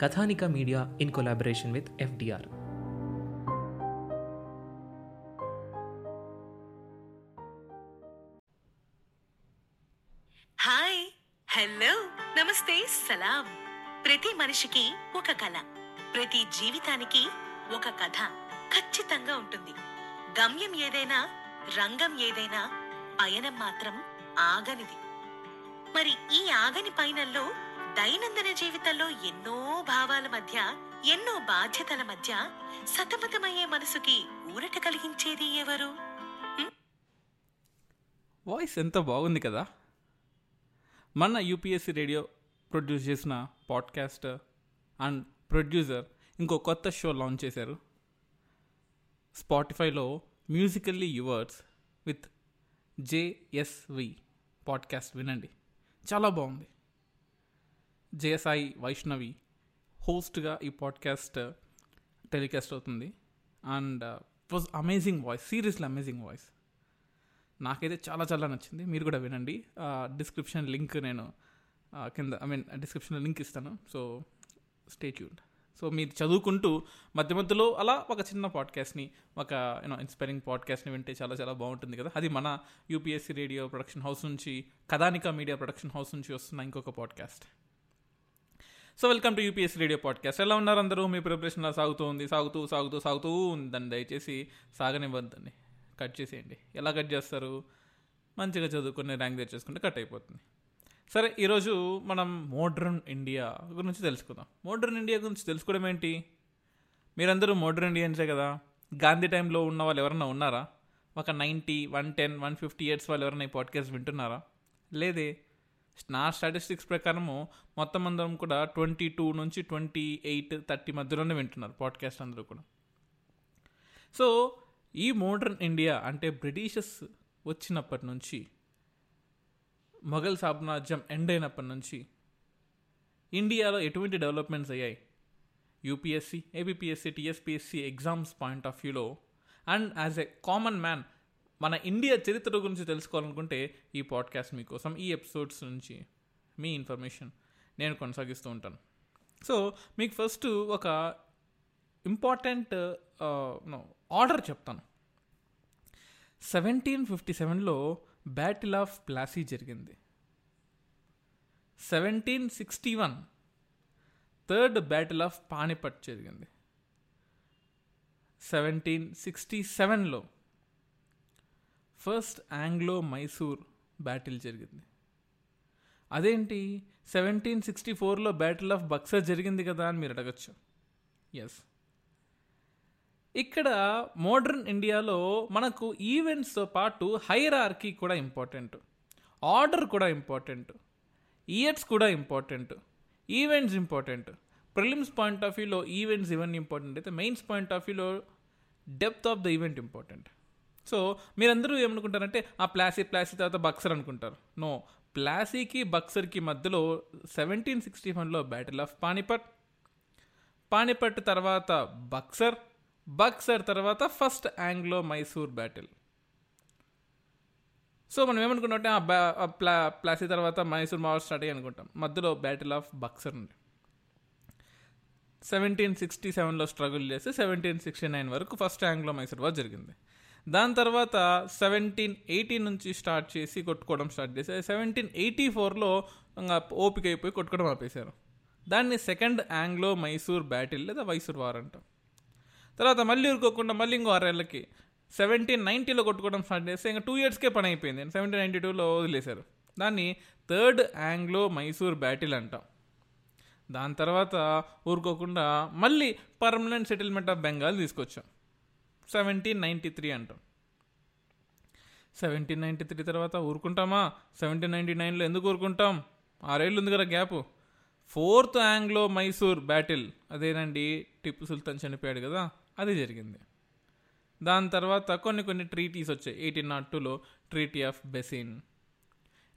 Kathanika media in collaboration with FDR. Hi hello నమస్తే సలాం. ప్రతి మనిషికి ఒక కళ ప్రతి జీవితానికి ఒక కథ ఖచ్చితంగా ఉంటుంది. గమ్యం ఏదైనా రంగం ఏదైనా పయనం మాత్రం ఆగనిది. మరి ఈ ఆగని పయనంలో దైనందిన జీవితంలో ఎన్నో భావాల మధ్య ఎన్నో బాధ్యతల మధ్య సతమతమయ్యే మనసుకి ఊరట కలిగించేది ఎవరు? వాయిస్ ఎంత బాగుంది కదా. మన యూపీఎస్సీ రేడియో ప్రొడ్యూస్ చేసిన పాడ్కాస్ట్ అండ్ ప్రొడ్యూసర్ ఇంకో కొత్త షో లాంచ్ చేశారు. స్పాటిఫైలో musically yours with JSV podcast వినండి. చాలా బాగుంది. జేఎస్ఐ వైష్ణవి హోస్ట్గా ఈ పాడ్కాస్ట్ టెలికాస్ట్ అవుతుంది. And was amazing voice seriously amazing voice నాకైతే చాలా చాలా నచ్చింది. మీరు కూడా వినండి. డిస్క్రిప్షన్ లింక్ నేను కింద ఐ మీన్ డిస్క్రిప్షన్లో లింక్ ఇస్తాను. సో స్టే ట్యూన్డ్ సో మీరు చదువుకుంటూ మధ్య మధ్యలో అలా ఒక చిన్న పాడ్కాస్ట్ని ఒక యూనో ఇన్స్పైరింగ్ పాడ్కాస్ట్ని వింటే చాలా చాలా బాగుంటుంది కదా. అది మన యూపీఎస్సీ రేడియో ప్రొడక్షన్ హౌస్ నుంచి కథానిక మీడియా ప్రొడక్షన్ హౌస్ నుంచి వస్తున్న ఇంకొక podcast. So welcome to UPS radio podcast. ఎలా ఉన్నారు అందరూ? మీ ప్రిపరేషన్ అలా సాగుతూ ఉంది? సాగుతూ సాగుతూ సాగుతూ ఉందండి. దయచేసి సాగనివ్వద్దండి కట్ చేసేయండి. ఎలా కట్ చేస్తారు? మంచిగా చదువుకుని ర్యాంక్ తెచ్చేసుకుంటే కట్ అయిపోతుంది. సరే ఈరోజు మనం మోడ్రన్ ఇండియా గురించి తెలుసుకుందాం. మోడ్రన్ ఇండియా గురించి తెలుసుకోవడం ఏంటి? మీరందరూ మోడ్రన్ ఇండియన్సే కదా? గాంధీ టైంలో ఉన్న వాళ్ళు ఎవరన్నా ఉన్నారా? ఒక ninety one ten one fifty years వాళ్ళు ఎవరైనా ఈ పాడ్కాస్ట్ వింటున్నారా? లేదే. నా స్టాటిస్టిక్స్ ప్రకారము మొత్తం అందరం కూడా ట్వంటీ టూ నుంచి ట్వంటీ ఎయిట్ థర్టీ మధ్యలోనే వింటున్నారు పాడ్కాస్ట్ అందరూ కూడా. సో ఈ మోడర్న్ ఇండియా అంటే బ్రిటిషస్ వచ్చినప్పటి నుంచి మొఘల్ సామ్రాజ్యం ఎండ్ అయినప్పటి నుంచి ఇండియాలో ఎటువంటి డెవలప్మెంట్స్ అయ్యాయి? UPSC APPSC TSPSC exams point of వ్యూలో and as a common man మన ఇండియా చరిత్ర గురించి తెలుసుకోవాలనుకుంటే ఈ పాడ్కాస్ట్ మీకోసం ఈ ఎపిసోడ్స్ నుంచి మీ ఇన్ఫర్మేషన్ నేను కొనసాగిస్తూ ఉంటాను. సో మీకు ఫస్ట్ ఒక ఇంపార్టెంట్ ఆర్డర్ చెప్తాను. సెవెంటీన్ ఫిఫ్టీ సెవెన్లో బ్యాటిల్ ఆఫ్ ప్లాసీ జరిగింది. Seventeen sixty one third battle of Panipat జరిగింది. సెవెంటీన్ సిక్స్టీ సెవెన్లో ఫస్ట్ ఆంగ్లో మైసూర్ బ్యాటిల్ జరిగింది. అదేంటి? సెవెంటీన్ సిక్స్టీ ఫోర్లో బ్యాటిల్ ఆఫ్ బక్సర్ జరిగింది కదా అని మీరు అడగచ్చు. ఎస్ ఇక్కడ మోడర్న్ ఇండియాలో మనకు ఈవెంట్స్తో పాటు హైరార్కీ కూడా ఇంపార్టెంట్. ఆర్డర్ కూడా ఇంపార్టెంట్. ఇయర్స్ కూడా important. Events important. Prelims point of వ్యూలో ఈవెంట్స్ ఇవన్నీ ఇంపార్టెంట్. అయితే మెయిన్స్ పాయింట్ ఆఫ్ వ్యూలో depth of the event important. So మీరందరూ ఏమనుకుంటారంటే ఆ ప్లాసీ ప్లాసీ తర్వాత బక్సర్ అనుకుంటారు. నో ప్లాసీకి బక్సర్కి మధ్యలో సెవెంటీన్ సిక్స్టీ వన్లో బ్యాటిల్ ఆఫ్ పానిపట్. పానిపట్ తర్వాత బక్సర్. బక్సర్ తర్వాత first Anglo Mysore battle. So మనం ఏమనుకుంటామంటే ఆ బ్యా- ప్లా ప్లాసీ తర్వాత మైసూర్ మావర్ స్టార్ట్ అయ్యి అనుకుంటాం. మధ్యలో బ్యాటిల్ ఆఫ్ బక్సర్ ఉంది. సెవెంటీన్ సిక్స్టీ సెవెన్లో స్ట్రగుల్ చేసి సెవెంటీన్ సిక్స్టీ నైన్ వరకు ఫస్ట్ ఆంగ్లో మైసూర్ వార్ జరిగింది. దాని తర్వాత సెవెంటీన్ ఎయిటీ నుంచి స్టార్ట్ చేసి కొట్టుకోవడం స్టార్ట్ చేసి సెవెంటీన్ ఎయిటీ ఫోర్లో ఇంకా ఓపిక అయిపోయి కొట్టుకోవడం ఆపేశారు. దాన్ని సెకండ్ ఆంగ్లో మైసూర్ బ్యాటిల్ లేదా వైసూర్ వార్ అంటాం. తర్వాత మళ్ళీ ఊరుకోకుండా మళ్ళీ ఇంకో ఆరేళ్ళకి సెవెంటీన్ నైంటీలో కొట్టుకోవడం స్టార్ట్ చేస్తే ఇంకా టూ ఇయర్స్కే పని అయిపోయింది. సెవెంటీన్ నైంటీ టూలో వదిలేశారు. దాన్ని థర్డ్ ఆంగ్లో మైసూర్ బ్యాటిల్ అంటాం. దాని తర్వాత ఊరుకోకుండా మళ్ళీ పర్మనెంట్ సెటిల్మెంట్ ఆఫ్ బెంగాల్ తీసుకొచ్చాం. సెవెంటీన్ నైంటీ త్రీ అంటాం. సెవెంటీన్ నైంటీ త్రీ తర్వాత ఊరుకుంటామా? సెవెంటీన్ నైంటీ నైన్లో ఎందుకు ఊరుకుంటాం? ఆరేళ్ళు ఉంది కదా gap. Fourth Anglo Mysore battle. అదేనండి టిప్పు సుల్తాన్ చనిపోయాడు కదా అది జరిగింది. దాని తర్వాత కొన్ని కొన్ని ట్రీటీస్ వచ్చాయి. ఎయిటీన్ నాట్ టూలో treaty of Bassein.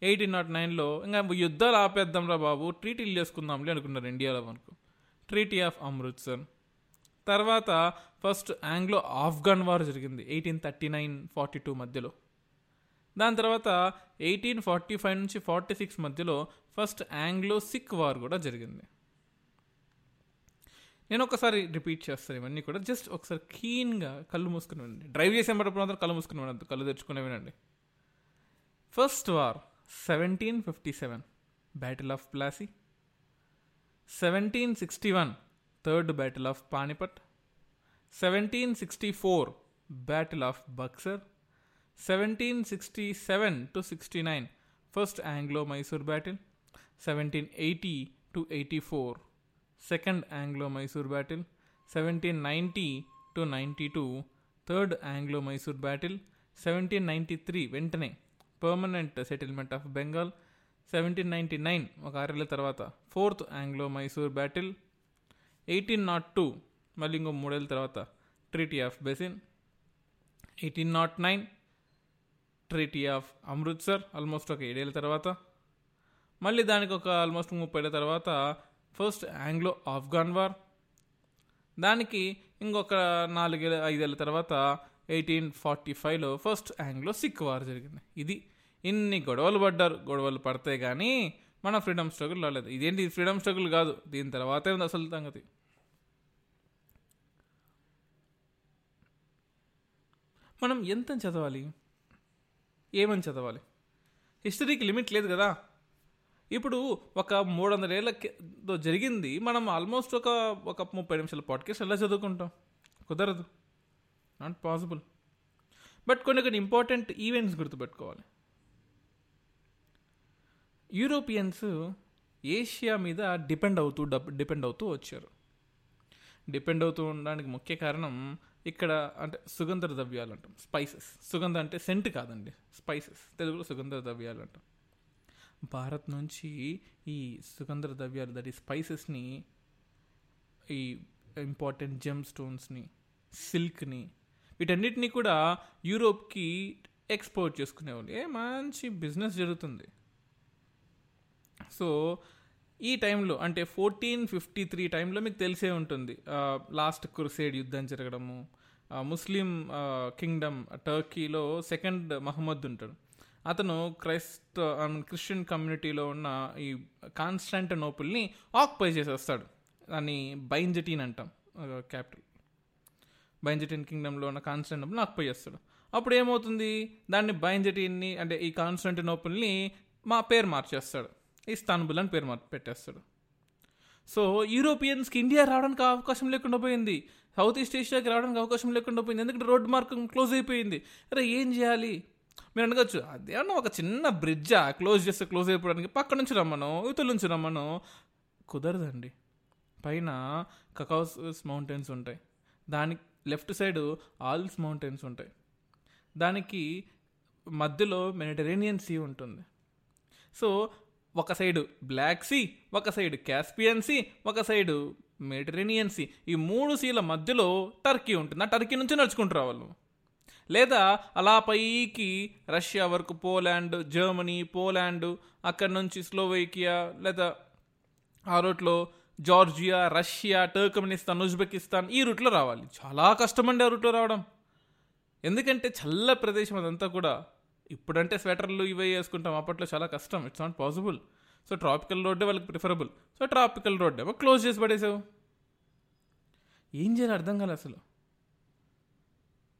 Eighteen naught నైన్లో ఇంకా యుద్ధాలు ఆపేద్దాంరా బాబు ట్రీటీలు చేసుకుందాంలే అనుకున్నారు ఇండియాలో మనకు. Treaty of Amritsar. తర్వాత ఫస్ట్ ఆంగ్లో ఆఫ్ఘన్ వార్ జరిగింది eighteen thirty nine forty two మధ్యలో. దాని తర్వాత ఎయిటీన్ ఫార్టీ ఫైవ్ నుంచి ఫార్టీ సిక్స్ మధ్యలో ఫస్ట్ ఆంగ్లో సిక్ వార్ కూడా జరిగింది. నేను ఒకసారి రిపీట్ చేస్తాను ఇవన్నీ కూడా. జస్ట్ ఒకసారి క్లీన్గా కళ్ళు మూసుకుని వినండి. డ్రైవ్ చేసేటప్పుడు మాత్రం కళ్ళు మూసుకుని వినద్దు కళ్ళు తెచ్చుకునే వినండి. First war seventeen fifty seven battle of Plassey seventeen sixty one third battle of Panipat seventeen sixty four battle of Buxar seventeen sixty seven to sixty nine first Anglo Mysore battle seventeen eighty two eighty four second Anglo Mysore battle seventeen ninety two ninety two third Anglo Mysore battle seventeen ninety three వెంటనే permanent settlement of Bengal seventeen ninety nine ఒక ఆరేళ్ళ తర్వాత fourth Anglo Mysore battle eighteen naught two మళ్ళీ ఇంకో మూడేళ్ళ తర్వాత. Treaty of Bassein eighteen naught nine treaty of Amritsar almost ఒక ఏడేళ్ళ తర్వాత. మళ్ళీ దానికి ఒక ఆల్మోస్ట్ ముప్పై ఏళ్ళ తర్వాత ఫస్ట్ ఆంగ్లో ఆఫ్ఘాన్ వార్ దానికి ఇంకొక నాలుగేళ్ళ ఐదేళ్ళ తర్వాత ఎయిటీన్ ఫార్టీ ఫైవ్లో ఫస్ట్ ఆంగ్లో సిక్ వార్ జరిగింది. ఇది ఇన్ని గొడవలు పడ్డారు. గొడవలు పడితే కానీ మన ఫ్రీడమ్ స్ట్రగుల్ రాలేదు. ఇదేంటి? ఫ్రీడమ్ స్ట్రగుల్ కాదు. దీని తర్వాతే ఉంది అసలు సంగతి. మనం ఎంత చదవాలి? ఏమని చదవాలి? హిస్టరీకి లిమిట్ లేదు కదా? ఇప్పుడు ఒక మూడు వందల ఏళ్ళతో జరిగింది మనం ఆల్మోస్ట్ ఒక ఒక ముప్పై నిమిషాల పాడ్కాస్ట్ ఎలా చదువుకుంటాం? కుదరదు. నాట్ పాసిబుల్ బట్ కొన్ని కొన్ని ఇంపార్టెంట్ ఈవెంట్స్ గుర్తుపెట్టుకోవాలి. యూరోపియన్స్ ఏషియా మీద డిపెండ్ అవుతూ డబ్ డిపెండ్ అవుతూ వచ్చారు. డిపెండ్ అవుతూ ఉండడానికి ముఖ్య కారణం ఇక్కడ అంటే సుగంధ ద్రవ్యాలు అంటాం స్పైసెస్ సుగంధ అంటే సెంట్ కాదండి. స్పైసెస్ తెలుగులో సుగంధ ద్రవ్యాలు అంటాం భారత్ నుంచి ఈ సుగంధ ద్రవ్యాలు దట్ ఈ స్పైసెస్ని ఈ ఇంపార్టెంట్ జెమ్ స్టోన్స్ని సిల్క్ని వీటన్నిటిని కూడా యూరోప్కి ఎక్స్పోర్ట్ చేసుకునేవాళ్ళు. ఏ మంచి బిజినెస్ జరుగుతుంది. సో ఈ టైంలో అంటే ఫోర్టీన్ ఫిఫ్టీ త్రీ టైంలో మీకు తెలిసే ఉంటుంది. లాస్ట్ కుర్సేడ్ యుద్ధం జరగడము ముస్లిం కింగ్డమ్ టర్కీలో సెకండ్ మహమ్మద్ ఉంటాడు. అతను క్రైస్త క్రిస్టియన్ కమ్యూనిటీలో ఉన్న ఈ కాన్స్టాంటనోపుల్ని ఆక్యుపై చేసేస్తాడు. దాన్ని బైంజటీన్ అంటాం క్యాపిటల్. బైంజటీన్ కింగ్డమ్లో ఉన్న కాన్స్టాంటనోపుల్ని ఆక్యుపై చేస్తాడు. అప్పుడు ఏమవుతుంది? దాన్ని బైంజటీన్ని అంటే ఈ కాన్స్టాంటనోపుల్ని మా పేరు మార్చేస్తాడు. ఇస్తాన్బుల్ అని పేరు పెట్టేస్తాడు. సో యూరోపియన్స్కి ఇండియా రావడానికి అవకాశం లేకుండా పోయింది. సౌత్ ఈస్ట్ ఏషియాకి రావడానికి అవకాశం లేకుండా పోయింది. ఎందుకంటే రోడ్ మార్గం క్లోజ్ అయిపోయింది. అరే ఏం చేయాలి? మీరు అనగచ్చు. అదేమన్నా ఒక చిన్న బ్రిడ్జా క్లోజ్ చేస్తే క్లోజ్ అయిపోవడానికి పక్క నుంచి రమ్మను యువతల నుంచి రమ్మను. కుదరదండి. పైన కకాస్ మౌంటైన్స్ ఉంటాయి. దానికి లెఫ్ట్ సైడ్ ఆల్స్ మౌంటైన్స్ ఉంటాయి. దానికి మధ్యలో మెడిటరేనియన్ సీ ఉంటుంది. సో ఒక సైడు బ్లాక్ సీ ఒక సైడ్ క్యాస్పియన్ సీ ఒక సైడు మెడిటరేనియన్ సీ ఈ మూడు సీల మధ్యలో టర్కీ ఉంటుంది. ఆ టర్కీ నుంచి నడుచుకుంటూ రావాలి లేదా అలా పైకి రష్యా వరకు పోలాండ్ జర్మనీ పోలాండ్ అక్కడి నుంచి స్లోవేకియా లేదా ఆ రూట్లో జార్జియా రష్యా టర్కమినిస్తాన్ ఉజ్బెకిస్తాన్ ఈ రూట్లో రావాలి. చాలా కష్టమండి ఆ రూట్లో రావడం. ఎందుకంటే చల్ల ప్రదేశం అదంతా కూడా ఇప్పుడంటే స్వెటర్లు ఇవే వేసుకుంటాం. అప్పట్లో చాలా కష్టం. It's not possible so tropical రోడ్డే వాళ్ళకి ప్రిఫరబుల్ సో ట్రాపికల్ రోడ్డే క్లోజ్ చేసి పడేసావు. ఏం చేయాలి అర్థం కాలే అసలు.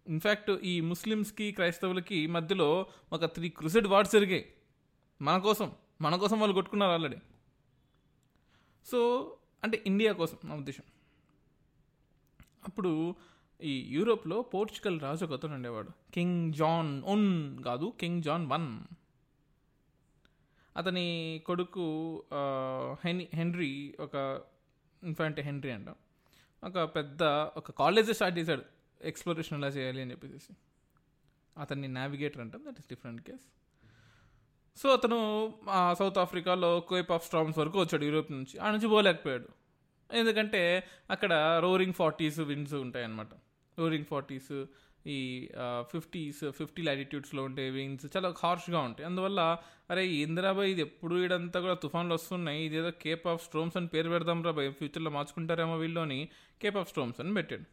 ఇన్ఫ్యాక్ట్ ఈ ముస్లిమ్స్కి క్రైస్తవులకి మధ్యలో ఒక త్రీ క్రూసెడ్ వార్డ్స్ జరిగాయి. మన కోసం. మన కోసం వాళ్ళు కొట్టుకున్నారు ఆల్రెడీ సో అంటే ఇండియా కోసం నా ఉద్దేశం. అప్పుడు ఈ యూరోప్లో పోర్చుగల్ రాజు ఒక ఉండేవాడు. కింగ్ జాన్ ఉన్ కాదు కింగ్ జాన్ వన్. అతని కొడుకు హెని హెన్ హెన్రీ ఒక ఇన్ఫాంట్ హెన్రీ అంట. ఒక పెద్ద ఒక కాలేజ్ స్టార్ట్ చేశాడు. ఎక్స్ప్లోరేషన్ ఎలా చేయాలి అని చెప్పేసి. అతన్ని నావిగేటర్ అంటాం that is different case. So అతను సౌత్ ఆఫ్రికాలో కోయిప్ ఆఫ్ స్ట్రామ్స్ వరకు వచ్చాడు యూరోప్ నుంచి. ఆ నుంచి పోలేకపోయాడు. ఎందుకంటే అక్కడ రోరింగ్ ఫార్టీస్ విన్స్ ఉంటాయన్నమాట. రోరింగ్ ఫార్టీస్ ఈ ఫిఫ్టీస్ ఫిఫ్టీ లాటిట్యూడ్స్లో ఉండే వింగ్స్ చాలా హార్ష్గా ఉంటాయి. అందువల్ల అరే ఇందిరాబాయ్ ఇది? ఎప్పుడు ఇడంతా కూడా తుఫాన్లు వస్తున్నాయి. ఇదేదో కేప్ ఆఫ్ స్ట్రోమ్స్ అని పేరు పెడదాం రా భయ్ ఫ్యూచర్లో మార్చుకుంటారేమో వీళ్ళని. కేప్ ఆఫ్ స్ట్రోమ్స్ అని పెట్టాడు.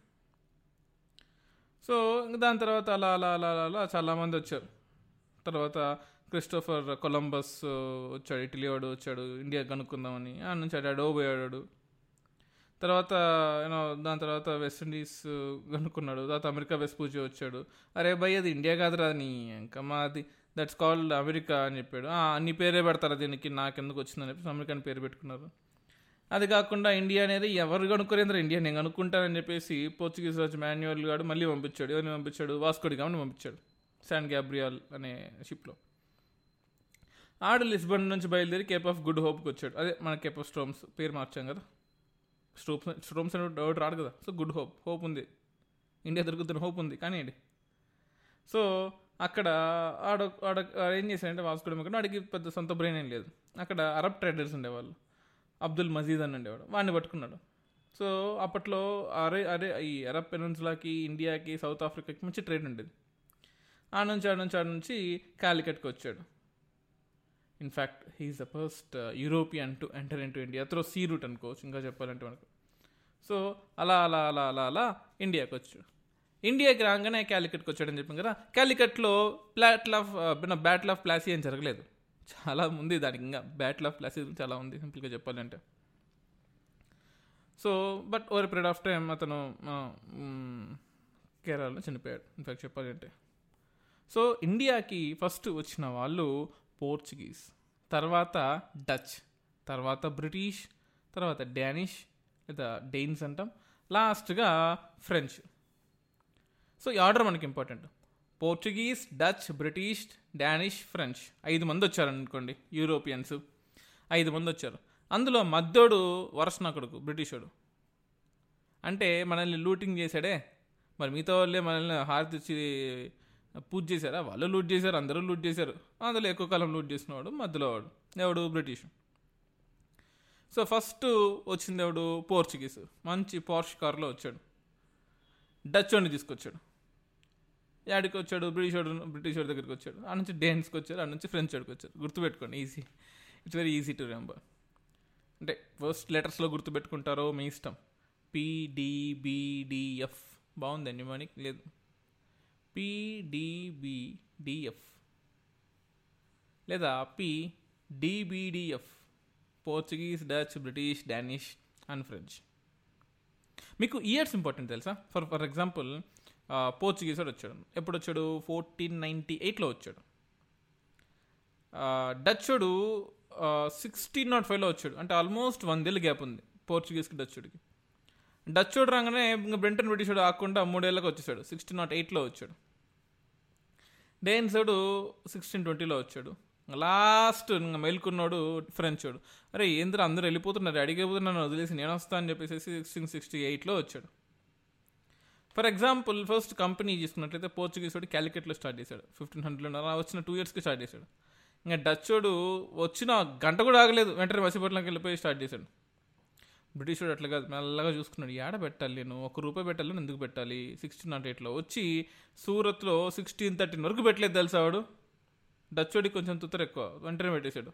సో దాని తర్వాత అలా అలా అలా అలా అలా చాలామంది వచ్చారు. తర్వాత క్రిస్టోఫర్ కొలంబస్ వచ్చాడు ఇటలీ వాడు వచ్చాడు ఇండియా కనుక్కుందామని. ఆ నుంచి అడాడో పోయాడు తర్వాత యూనో దాని తర్వాత వెస్ట్ ఇండీస్ కనుక్కున్నాడు. తర్వాత అమెరికా వెస్పూచి వచ్చాడు. అరే భయ్ అది ఇండియా కాదురా నీ ఇంకా మాది దట్స్ కాల్డ్ అమెరికా అని చెప్పాడు. అన్ని పేరే పెడతారా దీనికి? నాకెందుకు వచ్చిందని చెప్పి అమెరికా అని పేరు పెట్టుకున్నారు. అది కాకుండా ఇండియా అనేది ఎవరు కనుక్కోరేంద్ర ఇండియా నేను కనుక్కుంటానని చెప్పేసి పోర్చుగీస్ రాజు మాన్యువల్ గాడు మళ్ళీ పంపించాడు. ఎవరిని పంపించాడు? వాస్కోడి గామని పంపించాడు. శాన్ గ్యాబ్రియాల్ అనే షిప్లో ఆడు లిస్బన్ నుంచి బయలుదేరి కేప్ ఆఫ్ గుడ్ హోప్కి వచ్చాడు. అదే మన కేప్ ఆఫ్ స్టోమ్స్ పేరు మార్చాం కదా. స్ట్రోమ్స్ స్ట్రోమ్స్ అని డౌట్ రాడు కదా. So good hope. హోప్ ఉంది. ఇండియా దొరుకుతున్న హోప్ ఉంది. కానీ సో అక్కడ ఆడ ఆడ ఏం చేశాడంటే వాస్కోడి గామ అడిగి పెద్ద సొంత బ్రెయిన్ ఏం లేదు. అక్కడ అరబ్ ట్రేడర్స్ ఉండేవాళ్ళు. అబ్దుల్ మజీద్ అని ఉండేవాడు. వాడిని పట్టుకున్నాడు. సో అప్పట్లో అరే అరే ఈ అరబ్ పెనున్సులాకి ఇండియాకి సౌత్ ఆఫ్రికాకి మంచి ట్రేడ్ ఉండేది. ఆ నుంచి ఆడ నుంచి ఆడ నుంచి కాలికట్కి వచ్చాడు. In fact he is the first uh, European to enter in to India. Through sea route అనుకోవచ్చు. ఇంకా చెప్పాలంటే మనకు. సో అలా అలా అలా అలా అలా ఇండియాకి వచ్చాడు ఇండియాకి రాగానే క్యాలికట్కి వచ్చాడని చెప్పాం కదా క్యాలికట్లో ప్లాట్ల్ ఆఫ్ బ్యాటిల్ ఆఫ్ ప్లాసీ ఏం జరగలేదు. చాలా ఉంది దానికి ఇంకా బ్యాటిల్ ఆఫ్ ప్లాసీ చాలా ఉంది సింపుల్గా చెప్పాలంటే. So but over period of time అతను కేరళలో చనిపోయాడు ఇన్ఫాక్ట్ చెప్పాలంటే. సో ఇండియాకి ఫస్ట్ వచ్చిన వాళ్ళు పోర్చుగీస్ తర్వాత డచ్ తర్వాత బ్రిటిష్ తర్వాత డానిష్ లేదా డెయిన్స్ అంటాం. లాస్ట్గా ఫ్రెంచ్. సో ఈ ఆర్డర్ మనకి important. Portuguese Dutch British Danish French. ఐదు మంది వచ్చారు అనుకోండి యూరోపియన్స్. ఐదు మంది వచ్చారు. అందులో మద్దోడు వరసన కొడుకు బ్రిటిషోడు. అంటే మనల్ని లూటింగ్ చేశాడే. మరి మిగతా వాళ్ళే మనల్ని హారతి ఇచ్చి పూజ చేశారా? వాళ్ళు లూట్ చేశారు అందరూ లూట్ చేశారు. అందులో ఎక్కువ కాలం లూట్ చేసినవాడు మధ్యలో వాడు. ఎవడు? బ్రిటిష్. సో ఫస్ట్ వచ్చింది ఎవడు? పోర్చుగీస్. మంచి పోర్ష్ కార్లో వచ్చాడు. డచ్ వాడిని తీసుకొచ్చాడు. యాడికి వచ్చాడు? బ్రిటిష్ వాడు బ్రిటిష్ వాడి దగ్గరికి వచ్చాడు. ఆ నుంచి డేన్స్కి వచ్చారు ఆ నుంచి ఫ్రెంచ్ వాడికి వచ్చారు. గుర్తుపెట్టుకోండి easy. It's very easy to remember. అంటే ఫస్ట్ లెటర్స్లో గుర్తుపెట్టుకుంటారో మీ ఇష్టం. పిడిబిడిఎఫ్ బాగుందండి మనకి లేదు. పిడిబిడిఎఫ్ లేదా P DBDF Portuguese Dutch British Danish and French మీకు ఇయర్స్ ఇంపార్టెంట్ తెలుసా? ఫర్ ఫర్ ఎగ్జాంపుల్ పోర్చుగీస్ వాడు వచ్చాడు. ఎప్పుడు వచ్చాడు? ఫోర్టీన్ నైంటీ ఎయిట్లో వచ్చాడు. డచ్చోడు సిక్స్టీన్ నాట్ ఫైవ్లో వచ్చాడు. అంటే ఆల్మోస్ట్ వందేళ్ళ గ్యాప్ ఉంది పోర్చుగీస్కి డచ్ డచ్చోడు రాగానే ఇంకా బ్రిటన్ బ్రిటిష్ వాడు ఆకుండా మూడేళ్ళకి వచ్చేసాడు. సిక్స్టీన్ నాట్ ఎయిట్లో వచ్చాడు. డేన్సోడు సిక్స్టీన్ ట్వంటీలో వచ్చాడు. లాస్ట్ ఇంకా మేల్కున్నాడు ఫ్రెంచ్ వాడు అరే ఏంద్ర అందరూ వెళ్ళిపోతున్నారు అడిగిపోతున్నాను వదిలేసి నేను వస్తా అని చెప్పేసి సిక్స్టీన్ సిక్స్టీ ఎయిట్లో వచ్చాడు. ఫర్ ఎగ్జాంపుల్ ఫస్ట్ కంపెనీ తీసుకున్నట్లయితే పోర్చుగీస్ వాడు క్యాలికట్లో స్టార్ట్ చేశాడు. ఫిఫ్టీన్ హండ్రెడ్లో అలా వచ్చిన టూ ఇయర్స్కి స్టార్ట్ చేశాడు. ఇంకా డచ్ వాడు వచ్చిన గంట కూడా ఆగలేదు వెంటనే మసిపట్లోకి వెళ్ళిపోయి స్టార్ట్ చేశాడు. బ్రిటిష్ వాడు అట్లా కాదు మెల్లగా చూసుకున్నాడు. ఏడ పెట్టాలి నేను? ఒక రూపాయి పెట్టాలి నేను ఎందుకు పెట్టాలి? సిక్స్టీన్ నాట్ ఎయిట్లో వచ్చి సూరత్లో సిక్స్టీన్ థర్టీన్ వరకు పెట్టలేదు తెలుసా వాడు? డచ్ వాడికి కొంచెం తుత్తర ఎక్కువ. వెంటనే పెట్టేశాడు.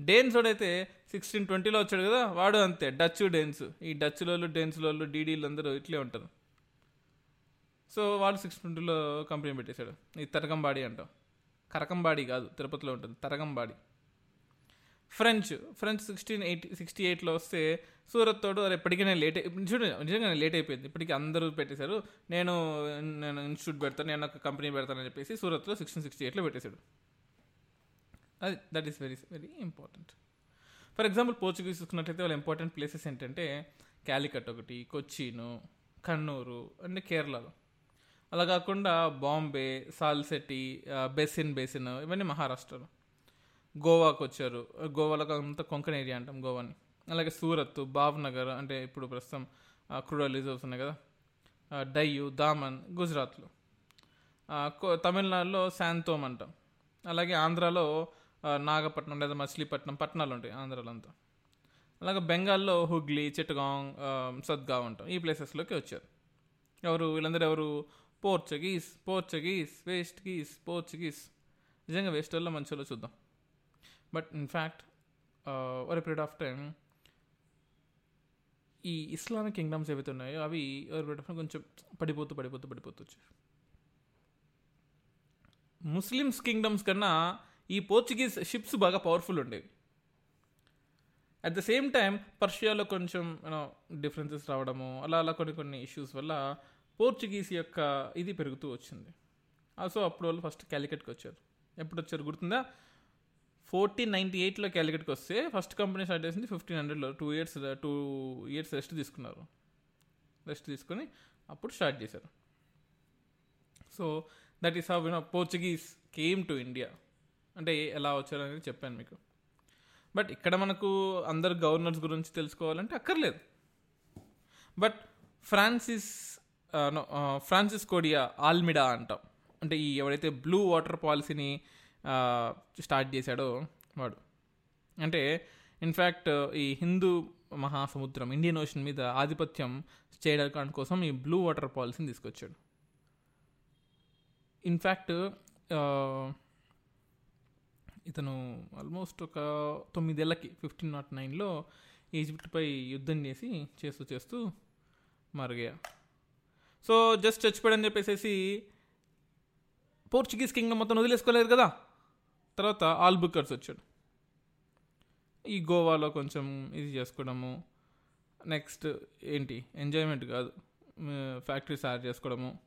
డేన్స్ వాడు అయితే సిక్స్టీన్ ట్వంటీలో వచ్చాడు కదా వాడు అంతే. డచ్ డేన్స్ ఈ డచ్లోళ్ళు డేన్స్లోళ్ళు డీడీలు అందరూ ఇట్లే ఉంటారు. సో వాడు సిక్స్ ట్వంటీలో కంపెనీ పెట్టేశాడు. ఈ తరగంబాడి అంటాం. కరకంబాడి కాదు తిరుపతిలో ఉంటుంది. Tharangambadi. French French sixteen eighty sixty ఎయిట్లో వస్తే సూరత్ తోడు అరే ఇప్పటికీ లేట్ చూడండి నిజంగా లేట్ అయిపోయింది. ఇప్పటికి అందరూ పెట్టేశారు. నేను నేను ఇన్స్టిట్యూట్ పెడతాను నేను ఒక కంపెనీ పెడతానని చెప్పేసి సూరత్లో సిక్స్టీన్ సిక్స్టీ ఎయిట్లో పెట్టేశాడు. అది that is very very important for example Portuguese చూసుకున్నట్లయితే వాళ్ళ ఇంపార్టెంట్ ప్లేసెస్ ఏంటంటే క్యాలికట్ ఒకటి కొచ్చిను కన్నూరు అంటే కేరళలో అలా కాకుండా బాంబే సాల్సెట్టి బెసిన్ బేసిన్ ఇవన్నీ మహారాష్ట్రలో. గోవాకు వచ్చారు గోవాలో అంతా కొంకణ్ ఏరియా అంటాం గోవాని. అలాగే సూరత్ భావ్నగర్ అంటే ఇప్పుడు ప్రస్తుతం క్రూడల్ రిజర్వ్స్ ఉన్నాయి కదా. డయ్యు దామన్ గుజరాత్లో. కో- తమిళనాడులో శాంతోమ్ అంటాం. అలాగే ఆంధ్రాలో నాగపట్నం లేదా మచిలీపట్నం పట్టణాలు ఉంటాయి ఆంధ్రాలో అంతా అలాగే బెంగాల్లో హుగ్లీ చిట్టగాంగ్ సద్గావ్ ఉంటాం ఈ ప్లేసెస్లోకి వచ్చారు. ఎవరు వీళ్ళందరూ ఎవరు? Portuguese Portuguese waste geese Portuguese. నిజంగా వేస్ట్ వల్ల మంచి వాళ్ళు చూద్దాం. బట్ ఇన్ఫ్యాక్ట్ ఒక పీరియడ్ ఆఫ్ టైం ఈ ఇస్లామిక్ కింగ్డమ్స్ ఏవైతే ఉన్నాయో అవి ఒక పీరియడ్ ఆఫ్ టైం కొంచెం పడిపోతూ పడిపోతూ పడిపోతూ వచ్చాయి. ముస్లిమ్స్ కింగ్డమ్స్ కన్నా ఈ పోర్చుగీస్ షిప్స్ బాగా పవర్ఫుల్ ఉండేవి. అట్ ద సేమ్ టైం పర్షియాలో కొంచెం యూనో డిఫరెన్సెస్ రావడము అలా అలా కొన్ని కొన్ని ఇష్యూస్ వల్ల పోర్చుగీస్ యొక్క ఇది పెరుగుతూ వచ్చింది. సో అప్పుడు వాళ్ళు ఫస్ట్ క్యాలికట్కి వచ్చారు. ఎప్పుడు వచ్చారు గుర్తుందా? ఫోర్టీన్ నైంటీ ఎయిట్లో క్యాలికట్కి వస్తే ఫస్ట్ కంపెనీ స్టార్ట్ చేసింది ఫిఫ్టీన్ హండ్రెడ్లో. Two years two years rest తీసుకున్నారు. రెస్ట్ తీసుకొని అప్పుడు స్టార్ట్ చేశారు. So that is how you know Portuguese came to India అంటే ఎలా వచ్చారు అనేది చెప్పాను మీకు. బట్ ఇక్కడ మనకు అందరు గవర్నర్స్ గురించి తెలుసుకోవాలంటే అక్కర్లేదు. బట్ ఫ్రాన్సిస్ ఫ్రాన్సిస్ కోడియా ఆల్మిడా అంటాం. అంటే ఈ ఎవడైతే బ్లూ వాటర్ పాలసీని స్టార్ట్ చేశాడో వాడు. అంటే ఇన్ఫ్యాక్ట్ ఈ హిందూ మహాసముద్రం ఇండియన్ ఓషన్ మీద ఆధిపత్యం చేయడానికి కోసం ఈ బ్లూ వాటర్ పాలసీని తీసుకొచ్చాడు. ఇన్ఫ్యాక్ట్ ఇతను ఆల్మోస్ట్ ఒక తొమ్మిదేళ్ళకి ఫిఫ్టీన్ నాట్ నైన్లో ఈజిప్ట్పై యుద్ధం చేసి చేస్తూ చేస్తూ మరుగా సో జస్ట్ చచ్చిపోయాడని చెప్పేసి పోర్చుగీస్ కింగ్డమ్ మొత్తం వదిలేసుకోలేదు కదా? తర్వాత ఆల్బుకర్స్ వచ్చాడు. ఈ గోవాలో కొంచెం ఇది చేసుకోవడము నెక్స్ట్ ఏంటి? ఎంజాయ్మెంట్ కాదు. ఫ్యాక్టరీస్ తయారు చేసుకోవడము.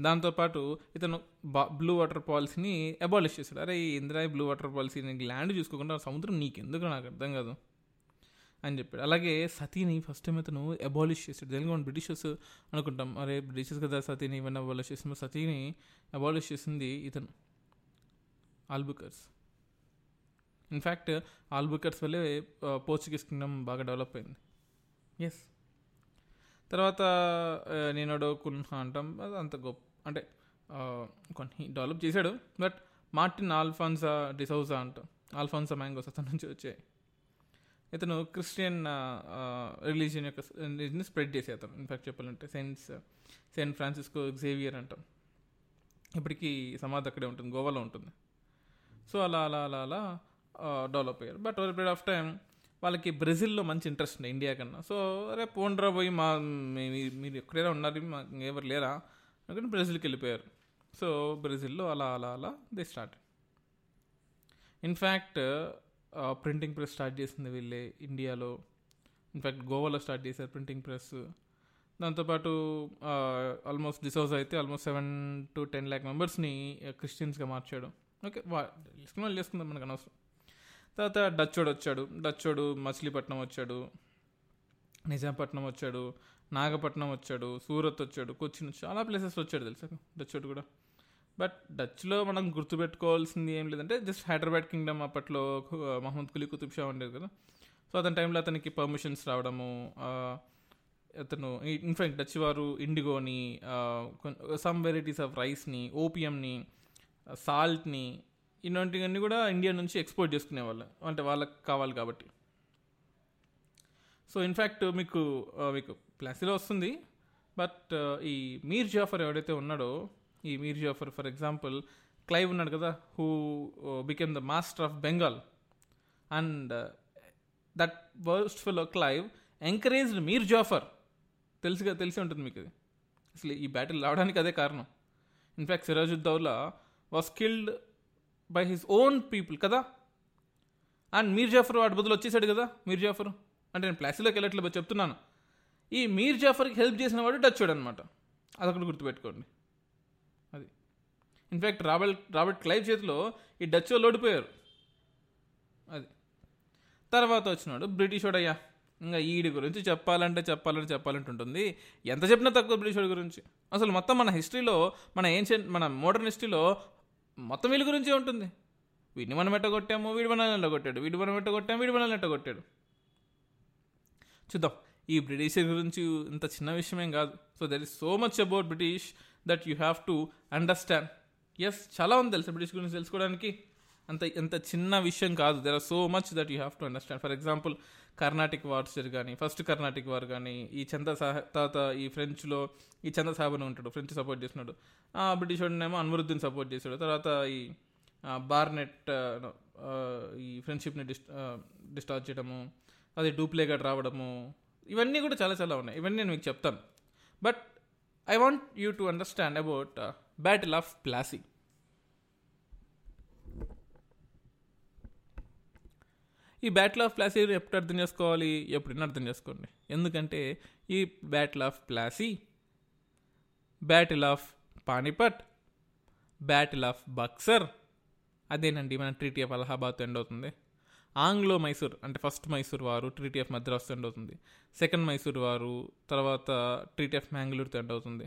దాంతోపాటు ఇతను బా బ్లూ వాటర్ పాలసీని అబాలిష్ చేశాడు. అరే ఈ ఇందిరా బ్లూ వాటర్ పాలసీ నీకు ల్యాండ్ చూసుకోకుండా సముద్రం నీకెందుకు నాకు అర్థం కాదు అని చెప్పాడు. అలాగే సతీని ఫస్ట్ టైం ఇతను అబాలిష్ చేశాడు. మనం బ్రిటిషర్స్ అనుకుంటాం. అరే బ్రిటిషర్స్ కదా సతీని ఇవన్నీ అబాలిష్ చేసిన సతీని అబాలిష్ చేసింది ఇతను. ఆల్బుకర్స్. ఇన్ఫ్యాక్ట్ ఆల్బుకర్స్ వల్లే పోర్చుగీస్ కింగ్డమ్ బాగా డెవలప్ అయింది. ఎస్ తర్వాత నేను నేనోడో కున్హా అంటాం. అది అంత గొప్ప అంటే కొన్ని డెవలప్ చేశాడు. బట్ మార్టిన్ ఆల్ఫాన్సా డిసౌజా అంటాం. ఆల్ఫాన్సా మ్యాంగోస్ అతని నుంచి వచ్చాయి. ఇతను క్రిస్టియన్ రిలీజియన్ యొక్క రిలీజియన్ స్ప్రెడ్ చేసే అతను. ఇన్ఫాక్ట్ చెప్పాలంటే సెయింట్స్ సెయింట్ ఫ్రాన్సిస్కో జేవియర్ అంటాం. ఇప్పటికీ సమాధి అక్కడే ఉంటుంది గోవాలో ఉంటుంది. సో అలా అలా అలా అలా డెవలప్ అయ్యారు. But over period of time వాళ్ళకి బ్రెజిల్లో మంచి ఇంట్రెస్ట్ ఉంది ఇండియా కన్నా. సో రేపు పోండ్రా పోయి మా మీరు ఎక్కడైనా ఉన్నారు ఎవరు లేరా? అందుకని బ్రెజిల్కి వెళ్ళిపోయారు. సో బ్రెజిల్లో అలా అలా అలా they start in fact printing press start చేసింది వీళ్ళే ఇండియాలో ఇన్ఫ్యాక్ట్ గోవాలో స్టార్ట్ చేశారు ప్రింటింగ్ ప్రెస్ దాంతోపాటు ఆల్మోస్ట్ డిసోజ్ అయితే almost seven to ten lakh మెంబర్స్ని క్రిస్టియన్స్గా మార్చాడు. ఓకే వా లిస్ట్ వాళ్ళు చేసుకుందాం మనకు అనవసరం. తర్వాత డచ్చోడు వచ్చాడు. డచ్చోడు మచిలీపట్నం వచ్చాడు. నిజాంపట్నం వచ్చాడు. నాగపట్నం వచ్చాడు. సూరత్ వచ్చాడు. కొచ్చిన్ చాలా ప్లేసెస్ వచ్చాడు తెలుసా డచ్చోడు కూడా. బట్ డచ్లో మనం గుర్తుపెట్టుకోవాల్సింది ఏం లేదంటే జస్ట్ హైదరాబాద్ కింగ్డమ్ అప్పట్లో మహమ్మద్ కులీ కుతుబ్ షా ఉండేది కదా. సో అతని టైంలో అతనికి పర్మిషన్స్ రావడము అతను ఇన్ఫాక్ట్ డచ్ వారు ఇండిగోని సమ్ వెరైటీస్ ఆఫ్ రైస్ని ఓపీఎంని సాల్ట్ని ఇలాంటివన్నీ కూడా ఇండియా నుంచి ఎక్స్పోర్ట్ చేసుకునేవాళ్ళు. అంటే వాళ్ళకి కావాలి కాబట్టి. సో ఇన్ఫ్యాక్ట్ మీకు మీకు ప్లాసీలో వస్తుంది. బట్ ఈ మీర్ జాఫర్ ఎవడైతే ఉన్నాడో ఈ Mir Jafar for example Clive ఉన్నాడు కదా who became the master of Bengal. And that worst fellow Clive encouraged Mir Jafar. తెలుసుగా తెలిసి ఉంటుంది మీకు ఇది అసలు ఈ బ్యాటిల్ రావడానికి అదే కారణం. In fact Sirajuddaula was killed by his own people కదా? అండ్ మీర్ జాఫర్ వాడి బదులు వచ్చేసాడు కదా మీర్ జాఫర్ అంటే నేను ప్లాసీలోకి వెళ్ళట్లేదు చెప్తున్నాను. ఈ మీర్ జాఫర్కి హెల్ప్ చేసిన వాడు టచ్ అనమాట అదొకటి గుర్తుపెట్టుకోండి. అది. ఇన్ఫ్యాక్ట్ రాబర్ట్ రాబర్ట్ క్లైవ్ చేతిలో ఈ డచ్ వాళ్ళు ఓడిపోయారు. అది. తర్వాత వచ్చినాడు బ్రిటిష్ వాడయ్యా ఇంకా ఈడి గురించి చెప్పాలంటే చెప్పాలంటే చెప్పాలంటే ఉంటుంది. ఎంత చెప్పినా తక్కువ బ్రిటిష్ వాడి గురించి. అసలు మొత్తం మన హిస్టరీలో మన ఏన్షియంట్ మన మోడర్న్ హిస్టరీలో మొత్తం వీళ్ళ గురించే ఉంటుంది. వీడిని మనం ఎట్టగొట్టాము వీడి మనల్ని ఎట్టగొట్టాడు. వీడి మనం ఎట్టగొట్టాము వీడి మనల్ని ఎట్టగొట్టాడు. చూద్దాం. ఈ బ్రిటిష్ గురించి ఇంత చిన్న విషయమేం కాదు. So there is so much about British that you have to understand yes చాలా ఉంది తెలుసు బ్రిటిష్ గురించి తెలుసుకోవడానికి? అంత ఎంత చిన్న విషయం కాదు. There are so much that you have to understand for example Carnatic wars కానీ ఫస్ట్ కర్ణాటిక్ వార్ కానీ ఈ చంద సాహ తర్వాత ఈ ఫ్రెంచ్లో ఈ చంద సాహబ్ ఉంటాడు ఫ్రెంచ్ సపోర్ట్ చేస్తున్నాడు. ఆ బ్రిటిష్ వాడినేమో అన్వరుద్దీన్ సపోర్ట్ చేశాడు. తర్వాత ఈ బార్నెట్ ఈ ఫ్రెండ్షిప్ని డిస్ డిస్టార్జ్ చేయడము అది డూప్లేగా రావడము ఇవన్నీ కూడా చాలా చాలా ఉన్నాయి. ఇవన్నీ నేను మీకు చెప్తాను. But I want you to understand about battle of Plassey. ఈ బ్యాటిల్ ఆఫ్ ప్లాసీ ఎప్పుడు అర్థం చేసుకోవాలి? ఎప్పుడైనా అర్థం చేసుకోండి. ఎందుకంటే ఈ battle of Plassey battle of Panipat battle of Buxar అదేనండి మన ట్రీటీ ఆఫ్ అలహాబాద్ ఎండ్ అవుతుంది. ఆంగ్లో మైసూర్ అంటే first Mysore war treaty of Madras end అవుతుంది. సెకండ్ మైసూర్ వారు తర్వాత ట్రీటీ ఆఫ్ మ్యాంగ్లూర్తో ఎండ్ అవుతుంది.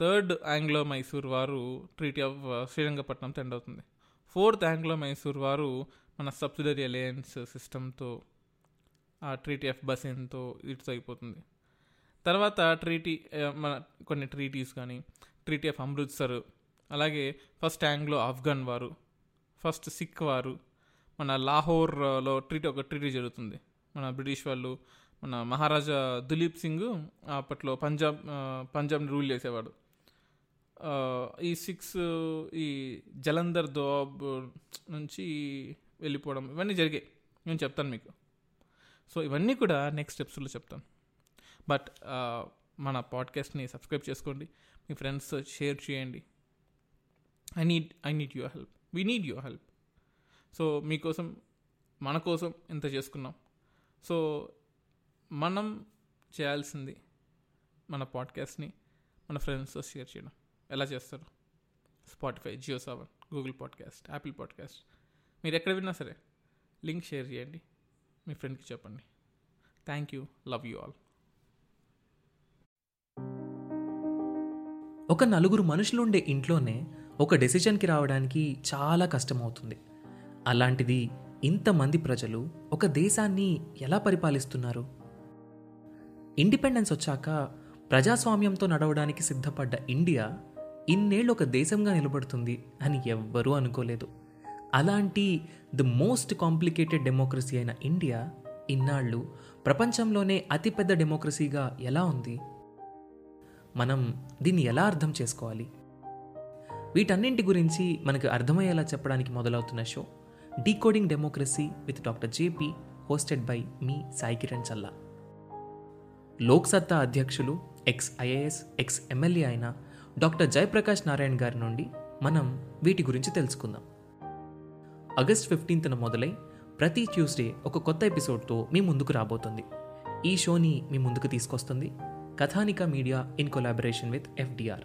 Third Anglo Mysore war treaty of శ్రీరంగపట్నంతో end అవుతుంది. Fourth Anglo Mysore war మన సబ్సిడరీ అలయన్స్ సిస్టమ్తో ఆ ట్రీటీ ఆఫ్ బసిన్తో వీటితో అయిపోతుంది. తర్వాత ట్రీటీ మన కొన్ని ట్రీటీస్ కానీ ట్రీటీ ఆఫ్ అమృత్సర్ అలాగే ఫస్ట్ యాంగ్లో ఆఫ్ఘన్ వారు ఫస్ట్ సిక్ వారు మన లాహోర్లో ట్రీటీ ఒక ట్రీటీ జరుగుతుంది. మన బ్రిటిష్ వాళ్ళు మన మహారాజా దులీప్ సింగ్ అప్పట్లో పంజాబ్ పంజాబ్ని రూల్ చేసేవాడు. ఈ సిక్స్ ఈ జలంధర్ దోబ్ నుంచి వెళ్ళిపోవడం ఇవన్నీ జరిగాయి. నేను చెప్తాను మీకు. సో ఇవన్నీ కూడా నెక్స్ట్ స్టెప్స్లో చెప్తాను. బట్ మన పాడ్కాస్ట్ని సబ్స్క్రైబ్ చేసుకోండి. మీ ఫ్రెండ్స్ షేర్ చేయండి. I need I need your help we need your help so మీకోసం మన కోసం ఇంత చేసుకున్నాం. సో మనం చేయాల్సింది మన పాడ్కాస్ట్ని మన ఫ్రెండ్స్తో షేర్ చేయడం. ఎలా చేస్తారు? Spotify Jio Saavn Google podcast Apple podcast మీరు ఎక్కడ విన్నా సరే లింక్ షేర్ చేయండి. మీ ఫ్రెండ్కి చెప్పండి. Thank you. Love you all. ఒక నలుగురు మనుషులు ఉండే ఇంట్లోనే ఒక డెసిషన్కి రావడానికి చాలా కష్టమవుతుంది. అలాంటిది ఇంతమంది ప్రజలు ఒక దేశాన్ని ఎలా పరిపాలిస్తున్నారు? ఇండిపెండెన్స్ వచ్చాక ప్రజాస్వామ్యంతో నడవడానికి సిద్ధపడ్డ ఇండియా ఇన్నేళ్ళు ఒక దేశంగా నిలబడుతుంది అని ఎవ్వరూ అనుకోలేదు. అలాంటి ది మోస్ట్ కాంప్లికేటెడ్ డెమోక్రసీ అయిన ఇండియా ఇన్నాళ్ళు ప్రపంచంలోనే అతిపెద్ద డెమోక్రసీగా ఎలా ఉంది? మనం దీన్ని ఎలా అర్థం చేసుకోవాలి? వీటన్నింటి గురించి మనకు అర్థమయ్యేలా చెప్పడానికి మొదలవుతున్న show decoding democracy with doctor JP hosted by మీ సాయి కిరణ్ చల్లా. లోక్సత్తా అధ్యక్షులు ఎక్స్ ఐఏఎస్ ఎక్స్ ఎమ్మెల్యే అయిన డాక్టర్ జయప్రకాష్ నారాయణ్ గారి నుండి మనం వీటి గురించి తెలుసుకుందాం. ఆగస్ట్ ఫిఫ్టీన్త్న మొదలై ప్రతి ట్యూస్డే ఒక కొత్త ఎపిసోడ్తో మీ ముందుకు రాబోతుంది. ఈ షోని మీ ముందుకు తీసుకొస్తుంది Kathanika media in collaboration with FDR.